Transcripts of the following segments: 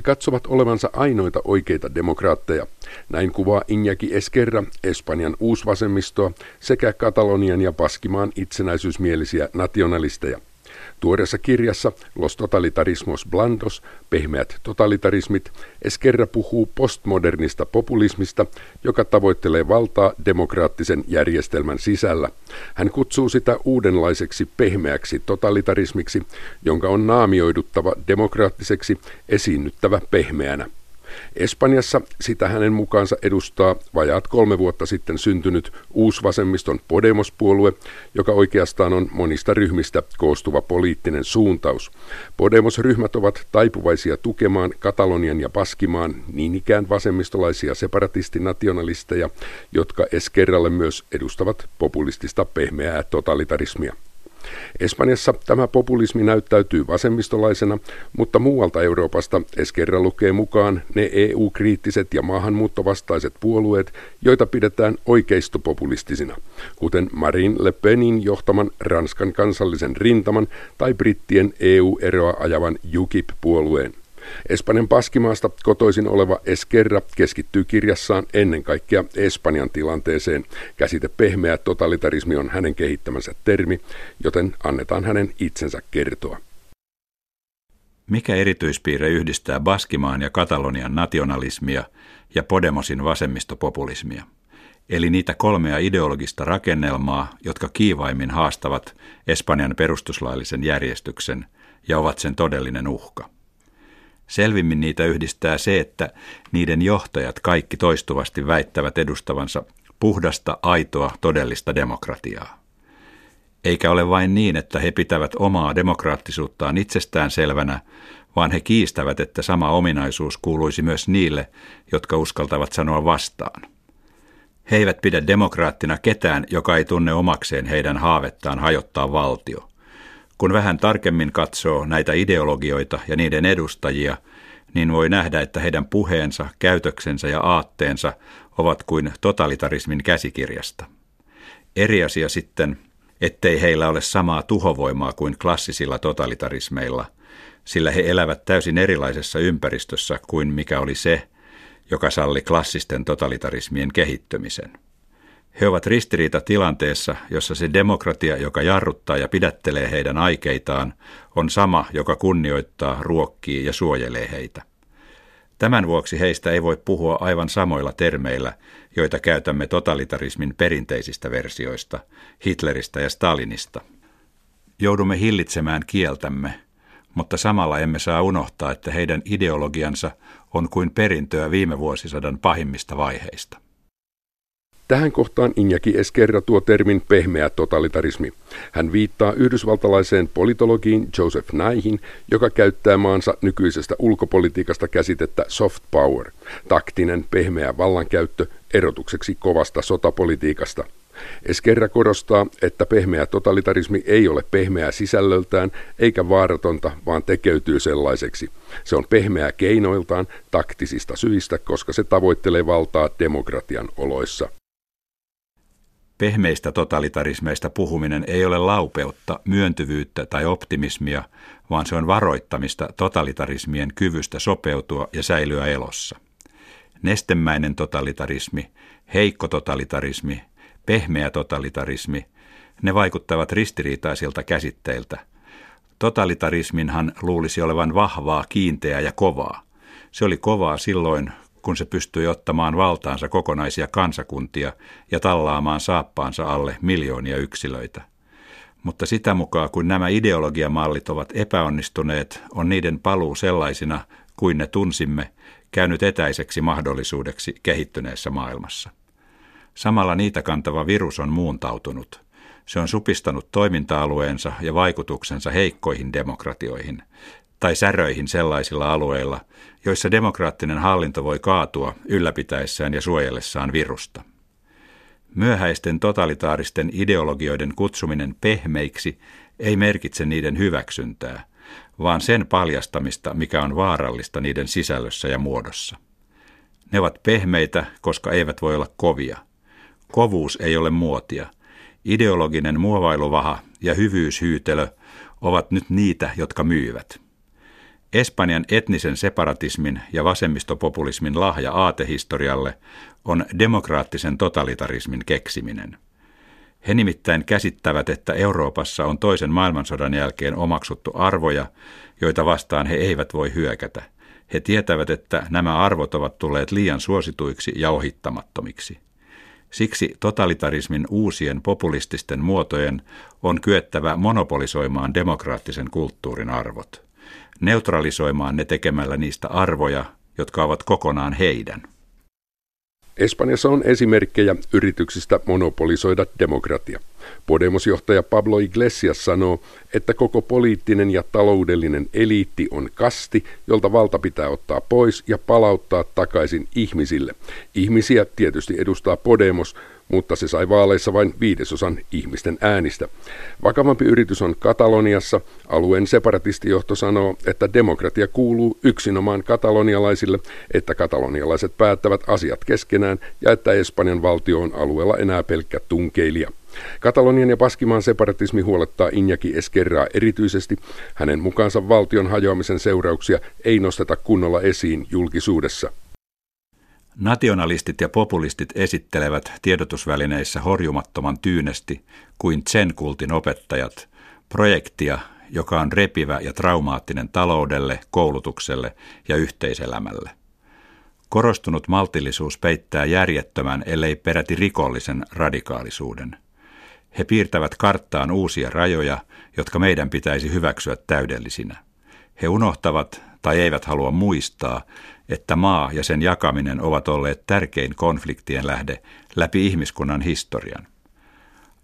He katsovat olevansa ainoita oikeita demokraatteja. Näin kuvaa Injaki Esquerra, Espanjan uusvasemmistoa sekä Katalonian ja Baskimaan itsenäisyysmielisiä nationalisteja. Tuoreessa kirjassa Los Totalitarismos Blandos, pehmeät totalitarismit, Esquerra puhuu postmodernista populismista, joka tavoittelee valtaa demokraattisen järjestelmän sisällä. Hän kutsuu sitä uudenlaiseksi pehmeäksi totalitarismiksi, jonka on naamioiduttava demokraattiseksi esiinnyttävä pehmeänä. Espanjassa sitä hänen mukaansa edustaa vajaat kolme vuotta sitten syntynyt uusvasemmiston Podemos-puolue, joka oikeastaan on monista ryhmistä koostuva poliittinen suuntaus. Podemos-ryhmät ovat taipuvaisia tukemaan Katalonian ja Paskimaan niin ikään vasemmistolaisia separatistinationalisteja, jotka Eskerralle myös edustavat populistista pehmeää totalitarismia. Espanjassa tämä populismi näyttäytyy vasemmistolaisena, mutta muualta Euroopasta Eskerra lukee mukaan ne EU-kriittiset ja maahanmuuttovastaiset puolueet, joita pidetään oikeistopopulistisina, kuten Marine Le Penin johtaman Ranskan kansallisen rintaman tai brittien EU-eroa ajavan UKIP-puolueen. Espanjan Paskimaasta kotoisin oleva Eskerra keskittyy kirjassaan ennen kaikkea Espanjan tilanteeseen. Käsite pehmeä totalitarismi on hänen kehittämänsä termi, joten annetaan hänen itsensä kertoa. Mikä erityispiirre yhdistää Baskimaan ja Katalonian nationalismia ja Podemosin vasemmistopopulismia? Eli niitä kolmea ideologista rakennelmaa, jotka kiivaimmin haastavat Espanjan perustuslaillisen järjestyksen ja ovat sen todellinen uhka. Selvimmin niitä yhdistää se, että niiden johtajat kaikki toistuvasti väittävät edustavansa puhdasta, aitoa, todellista demokratiaa. Eikä ole vain niin, että he pitävät omaa demokraattisuuttaan itsestään selvänä, vaan he kiistävät, että sama ominaisuus kuuluisi myös niille, jotka uskaltavat sanoa vastaan. He eivät pidä demokraattina ketään, joka ei tunne omakseen heidän haavettaan hajottaa valtio. Kun vähän tarkemmin katsoo näitä ideologioita ja niiden edustajia, niin voi nähdä, että heidän puheensa, käytöksensä ja aatteensa ovat kuin totalitarismin käsikirjasta. Eri asia sitten, ettei heillä ole samaa tuhovoimaa kuin klassisilla totalitarismeilla, sillä he elävät täysin erilaisessa ympäristössä kuin mikä oli se, joka salli klassisten totalitarismien kehittymisen. He ovat ristiriita tilanteessa, jossa se demokratia, joka jarruttaa ja pidättelee heidän aikeitaan, on sama, joka kunnioittaa, ruokkii ja suojelee heitä. Tämän vuoksi heistä ei voi puhua aivan samoilla termeillä, joita käytämme totalitarismin perinteisistä versioista, Hitleristä ja Stalinista. Joudumme hillitsemään kieltämme, mutta samalla emme saa unohtaa, että heidän ideologiansa on kuin perintöä viime vuosisadan pahimmista vaiheista. Tähän kohtaan Injaki Eskerra tuo termin pehmeä totalitarismi. Hän viittaa yhdysvaltalaiseen politologiin Joseph Naihin, joka käyttää maansa nykyisestä ulkopolitiikasta käsitettä soft power, taktinen pehmeä vallankäyttö erotukseksi kovasta sotapolitiikasta. Eskerra korostaa, että pehmeä totalitarismi ei ole pehmeää sisällöltään eikä vaaratonta, vaan tekeytyy sellaiseksi. Se on pehmeää keinoiltaan, taktisista syistä, koska se tavoittelee valtaa demokratian oloissa. Pehmeistä totalitarismeista puhuminen ei ole laupeutta, myöntyvyyttä tai optimismia, vaan se on varoittamista totalitarismien kyvystä sopeutua ja säilyä elossa. Nestemäinen totalitarismi, heikko totalitarismi, pehmeä totalitarismi, ne vaikuttavat ristiriitaisilta käsitteiltä. Totalitarisminhan luulisi olevan vahvaa, kiinteää ja kovaa. Se oli kovaa silloin, kun se pystyi ottamaan valtaansa kokonaisia kansakuntia ja tallaamaan saappaansa alle miljoonia yksilöitä. Mutta sitä mukaan, kun nämä ideologiamallit ovat epäonnistuneet, on niiden paluu sellaisina kuin ne tunsimme, käynyt etäiseksi mahdollisuudeksi kehittyneessä maailmassa. Samalla niitä kantava virus on muuntautunut. Se on supistanut toiminta-alueensa ja vaikutuksensa heikkoihin demokratioihin, tai säröihin sellaisilla alueilla, joissa demokraattinen hallinto voi kaatua ylläpitäessään ja suojellessaan virusta. Myöhäisten totalitaaristen ideologioiden kutsuminen pehmeiksi ei merkitse niiden hyväksyntää, vaan sen paljastamista, mikä on vaarallista niiden sisällössä ja muodossa. Ne ovat pehmeitä, koska eivät voi olla kovia. Kovuus ei ole muotia. Ideologinen muovailuvaha ja hyvyyshyytelö ovat nyt niitä, jotka myyvät. Espanjan etnisen separatismin ja vasemmistopopulismin lahja aatehistorialle on demokraattisen totalitarismin keksiminen. He nimittäin käsittävät, että Euroopassa on toisen maailmansodan jälkeen omaksuttu arvoja, joita vastaan he eivät voi hyökätä. He tietävät, että nämä arvot ovat tulleet liian suosituiksi ja ohittamattomiksi. Siksi totalitarismin uusien populististen muotojen on kyettävä monopolisoimaan demokraattisen kulttuurin arvot, neutralisoimaan ne tekemällä niistä arvoja, jotka ovat kokonaan heidän. Espanjassa on esimerkkejä yrityksistä monopolisoida demokratia. Podemos-johtaja Pablo Iglesias sanoo, että koko poliittinen ja taloudellinen eliitti on kasti, jolta valta pitää ottaa pois ja palauttaa takaisin ihmisille. Ihmisiä tietysti edustaa Podemos, mutta se sai vaaleissa vain viidesosan ihmisten äänistä. Vakavampi yritys on Kataloniassa. Alueen separatistijohto sanoo, että demokratia kuuluu yksinomaan katalonialaisille, että katalonialaiset päättävät asiat keskenään ja että Espanjan valtio on alueella enää pelkkä tunkeilija. Katalonian ja Paskimaan separatismi huolettaa Injaki Eskerraa erityisesti. Hänen mukaansa valtion hajoamisen seurauksia ei nosteta kunnolla esiin julkisuudessa. Nationalistit ja populistit esittelevät tiedotusvälineissä horjumattoman tyynesti kuin Zen-kultin opettajat projektia, joka on repivä ja traumaattinen taloudelle, koulutukselle ja yhteiselämälle. Korostunut maltillisuus peittää järjettömän, ellei peräti rikollisen radikaalisuuden. He piirtävät karttaan uusia rajoja, jotka meidän pitäisi hyväksyä täydellisinä. He unohtavat tai eivät halua muistaa, että maa ja sen jakaminen ovat olleet tärkein konfliktien lähde läpi ihmiskunnan historian.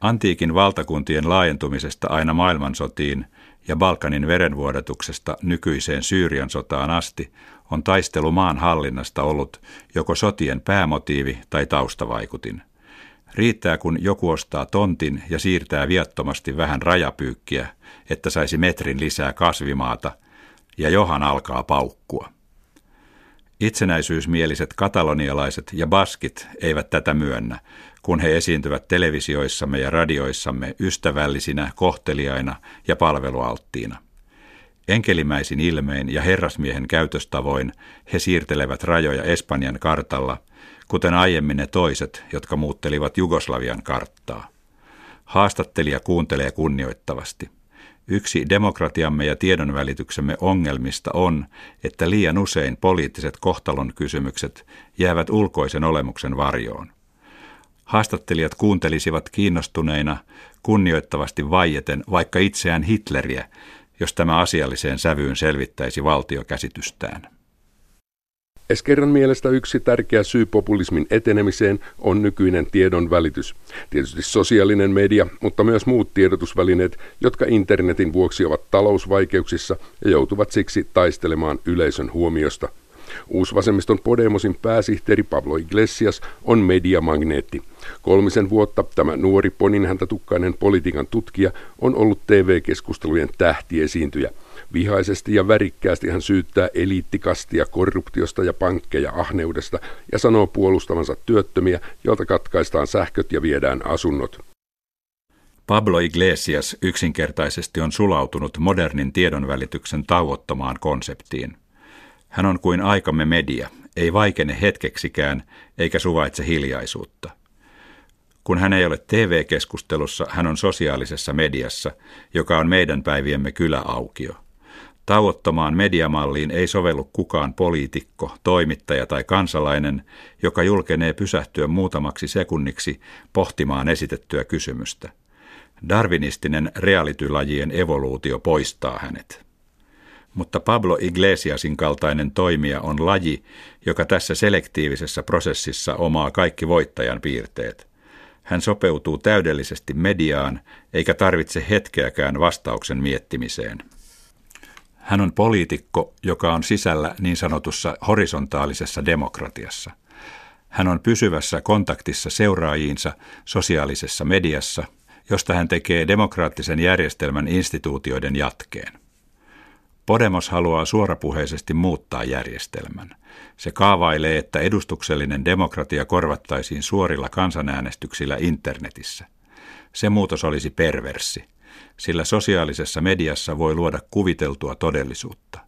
Antiikin valtakuntien laajentumisesta aina maailmansotiin ja Balkanin verenvuodatuksesta nykyiseen Syyrian sotaan asti on taistelu maan hallinnasta ollut joko sotien päämotiivi tai taustavaikutin. Riittää, kun joku ostaa tontin ja siirtää viattomasti vähän rajapyykkiä, että saisi metrin lisää kasvimaata, ja johan alkaa paukkua. Itsenäisyysmieliset katalonialaiset ja baskit eivät tätä myönnä, kun he esiintyvät televisioissamme ja radioissamme ystävällisinä, kohteliaina ja palvelualttiina. Enkelimäisin ilmein ja herrasmiehen käytöstavoin he siirtelevät rajoja Espanjan kartalla, kuten aiemmin ne toiset, jotka muuttelivat Jugoslavian karttaa. Haastattelija kuuntelee kunnioittavasti – Yksi demokratiamme ja tiedonvälityksemme ongelmista on, että liian usein poliittiset kohtalon kysymykset jäävät ulkoisen olemuksen varjoon. Haastattelijat kuuntelisivat kiinnostuneina, kunnioittavasti vaieten vaikka itseään Hitleriä, jos tämä asialliseen sävyyn selvittäisi valtiokäsitystään. Eskerran mielestä yksi tärkeä syy populismin etenemiseen on nykyinen tiedon välitys. Tietysti sosiaalinen media, mutta myös muut tiedotusvälineet, jotka internetin vuoksi ovat talousvaikeuksissa ja joutuvat siksi taistelemaan yleisön huomiosta. Uusvasemmiston Podemosin pääsihteeri Pablo Iglesias on mediamagneetti. Kolmisen vuotta tämä nuori poninhäntä tukkainen politiikan tutkija on ollut TV-keskustelujen tähtiesiintyjä – Vihaisesti ja värikkäästi hän syyttää eliittikastia korruptiosta ja pankkeja ahneudesta ja sanoo puolustavansa työttömiä, joilta katkaistaan sähköt ja viedään asunnot. Pablo Iglesias yksinkertaisesti on sulautunut modernin tiedonvälityksen tauottomaan konseptiin. Hän on kuin aikamme media, ei vaikene hetkeksikään eikä suvaitse hiljaisuutta. Kun hän ei ole TV-keskustelussa, hän on sosiaalisessa mediassa, joka on meidän päiviemme kyläaukio. Tauottomaan mediamalliin ei sovellu kukaan poliitikko, toimittaja tai kansalainen, joka julkenee pysähtyä muutamaksi sekunniksi pohtimaan esitettyä kysymystä. Darwinistinen realitylajien evoluutio poistaa hänet. Mutta Pablo Iglesiasin kaltainen toimija on laji, joka tässä selektiivisessä prosessissa omaa kaikki voittajan piirteet. Hän sopeutuu täydellisesti mediaan, eikä tarvitse hetkeäkään vastauksen miettimiseen. Hän on poliitikko, joka on sisällä niin sanotussa horisontaalisessa demokratiassa. Hän on pysyvässä kontaktissa seuraajiinsa sosiaalisessa mediassa, josta hän tekee demokraattisen järjestelmän instituutioiden jatkeen. Podemos haluaa suorapuheisesti muuttaa järjestelmän. Se kaavailee, että edustuksellinen demokratia korvattaisiin suorilla kansanäänestyksillä internetissä. Se muutos olisi perverssi sillä sosiaalisessa mediassa voi luoda kuviteltua todellisuutta.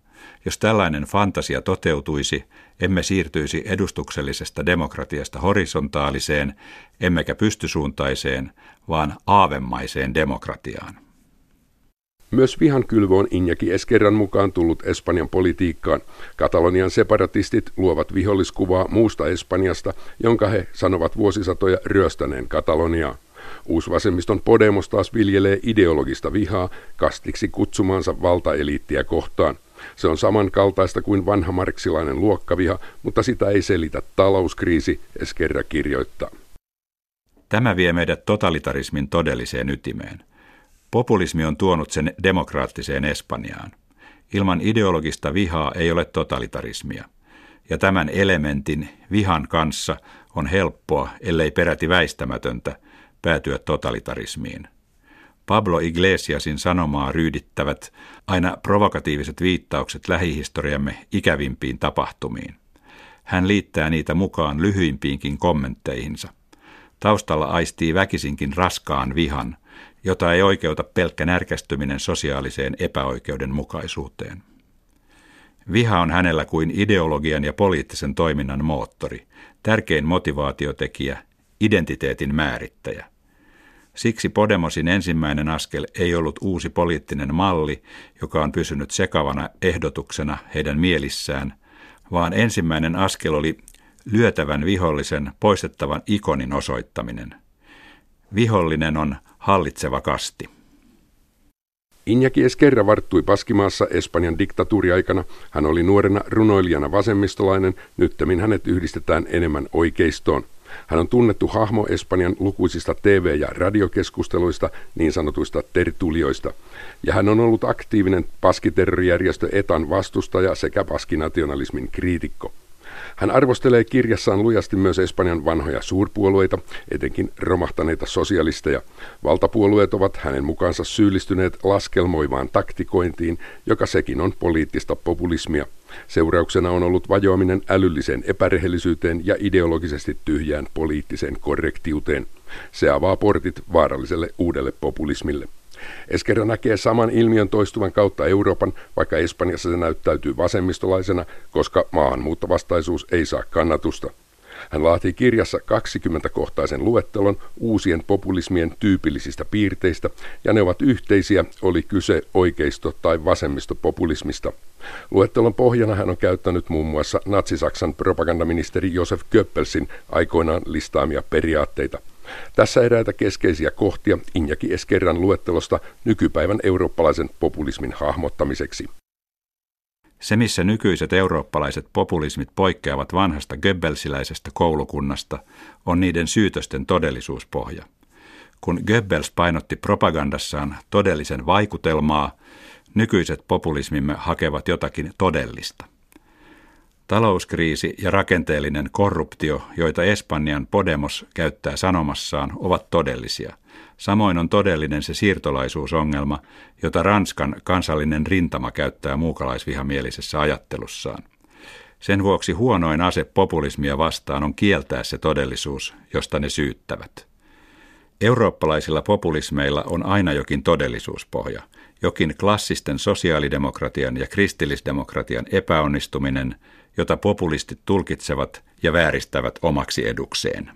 Jos tällainen fantasia toteutuisi, emme siirtyisi edustuksellisesta demokratiasta horisontaaliseen, emmekä pystysuuntaiseen, vaan aavemaiseen demokratiaan. Myös vihan kylvö on Injaki Eskerran mukaan tullut Espanjan politiikkaan. Katalonian separatistit luovat viholliskuvaa muusta Espanjasta, jonka he sanovat vuosisatoja ryöstäneen Kataloniaa. Uusvasemmiston Podemos taas viljelee ideologista vihaa kastiksi kutsumaansa valtaeliittiä kohtaan. Se on samankaltaista kuin vanha marksilainen luokkaviha, mutta sitä ei selitä talouskriisi, Eskerra kirjoittaa. Tämä vie meidät totalitarismin todelliseen ytimeen. Populismi on tuonut sen demokraattiseen Espanjaan. Ilman ideologista vihaa ei ole totalitarismia. Ja tämän elementin, vihan kanssa, on helppoa, ellei peräti väistämätöntä, päätyä totalitarismiin. Pablo Iglesiasin sanomaa ryydittävät aina provokatiiviset viittaukset lähihistoriamme ikävimpiin tapahtumiin. Hän liittää niitä mukaan lyhyimpiinkin kommentteihinsa. Taustalla aistii väkisinkin raskaan vihan, jota ei oikeuta pelkkä närkästyminen sosiaaliseen epäoikeudenmukaisuuteen. Viha on hänellä kuin ideologian ja poliittisen toiminnan moottori, tärkein motivaatiotekijä, identiteetin määrittäjä. Siksi Podemosin ensimmäinen askel ei ollut uusi poliittinen malli, joka on pysynyt sekavana ehdotuksena heidän mielissään, vaan ensimmäinen askel oli lyötävän vihollisen poistettavan ikonin osoittaminen. Vihollinen on hallitseva kasti. Injaki Eskerra varttui Paskimaassa Espanjan diktatuuriaikana. Hän oli nuorena runoilijana vasemmistolainen, nyttemmin hänet yhdistetään enemmän oikeistoon. Hän on tunnettu hahmo Espanjan lukuisista TV- ja radiokeskusteluista, niin sanotuista tertulioista. Ja hän on ollut aktiivinen paskiterrorijärjestö ETAn vastustaja sekä paskinationalismin kriitikko. Hän arvostelee kirjassaan lujasti myös Espanjan vanhoja suurpuolueita, etenkin romahtaneita sosialisteja. Valtapuolueet ovat hänen mukaansa syyllistyneet laskelmoivaan taktikointiin, joka sekin on poliittista populismia. Seurauksena on ollut vajoaminen älylliseen epärehellisyyteen ja ideologisesti tyhjään poliittiseen korrektiuteen. Se avaa portit vaaralliselle uudelle populismille. Eskerra näkee saman ilmiön toistuvan kautta Euroopan, vaikka Espanjassa se näyttäytyy vasemmistolaisena, koska maahanmuuttovastaisuus ei saa kannatusta. Hän laatii kirjassa 20-kohtaisen luettelon uusien populismien tyypillisistä piirteistä, ja ne ovat yhteisiä, oli kyse oikeisto- tai vasemmistopopulismista. Luettelon pohjana hän on käyttänyt muun muassa natsisaksan propagandaministeri Josef Goebbelsin aikoinaan listaamia periaatteita – tässä eräitä keskeisiä kohtia Injaki Eskerran luettelosta nykypäivän eurooppalaisen populismin hahmottamiseksi. Se, missä nykyiset eurooppalaiset populismit poikkeavat vanhasta Goebbelsiläisestä koulukunnasta, on niiden syytösten todellisuuspohja. Kun Goebbels painotti propagandassaan todellisen vaikutelmaa, nykyiset populismimme hakevat jotakin todellista. Talouskriisi ja rakenteellinen korruptio, joita Espanjan Podemos käyttää sanomassaan, ovat todellisia. Samoin on todellinen se siirtolaisuusongelma, jota Ranskan kansallinen rintama käyttää muukalaisvihamielisessä ajattelussaan. Sen vuoksi huonoin ase populismia vastaan on kieltää se todellisuus, josta ne syyttävät. Eurooppalaisilla populismeilla on aina jokin todellisuuspohja, jokin klassisten sosiaalidemokratian ja kristillisdemokratian epäonnistuminen – jota populistit tulkitsevat ja vääristävät omaksi edukseen.